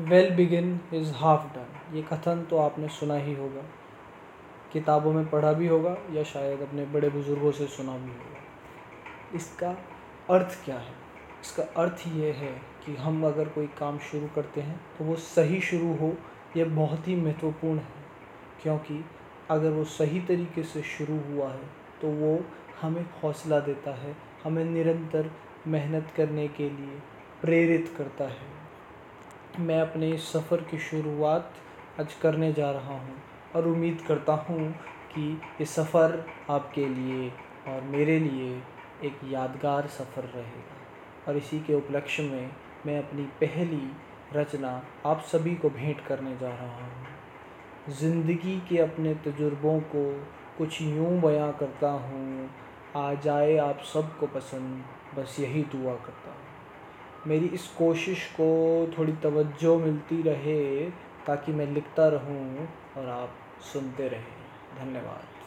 Well begin is half done ये कथन तो आपने सुना ही होगा। किताबों में पढ़ा भी होगा या शायद अपने बड़े बुज़ुर्गों से सुना भी होगा। इसका अर्थ क्या है? इसका अर्थ ये है कि हम अगर कोई काम शुरू करते हैं तो वो सही शुरू हो, ये बहुत ही महत्वपूर्ण है। क्योंकि अगर वो सही तरीके से शुरू हुआ है तो वो हमें हौसला देता है, हमें निरंतर मेहनत करने के लिए प्रेरित करता है। मैं अपने सफ़र की शुरुआत आज करने जा रहा हूँ और उम्मीद करता हूँ कि ये सफ़र आपके लिए और मेरे लिए एक यादगार सफ़र रहेगा। और इसी के उपलक्ष्य में मैं अपनी पहली रचना आप सभी को भेंट करने जा रहा हूँ। ज़िंदगी के अपने तजुर्बों को कुछ यूँ बयां करता हूँ, आ जाए आप सबको पसंद, बस यही दुआ करता हूँ। मेरी इस कोशिश को थोड़ी तवज्जो मिलती रहे ताकि मैं लिखता रहूँ और आप सुनते रहें। धन्यवाद।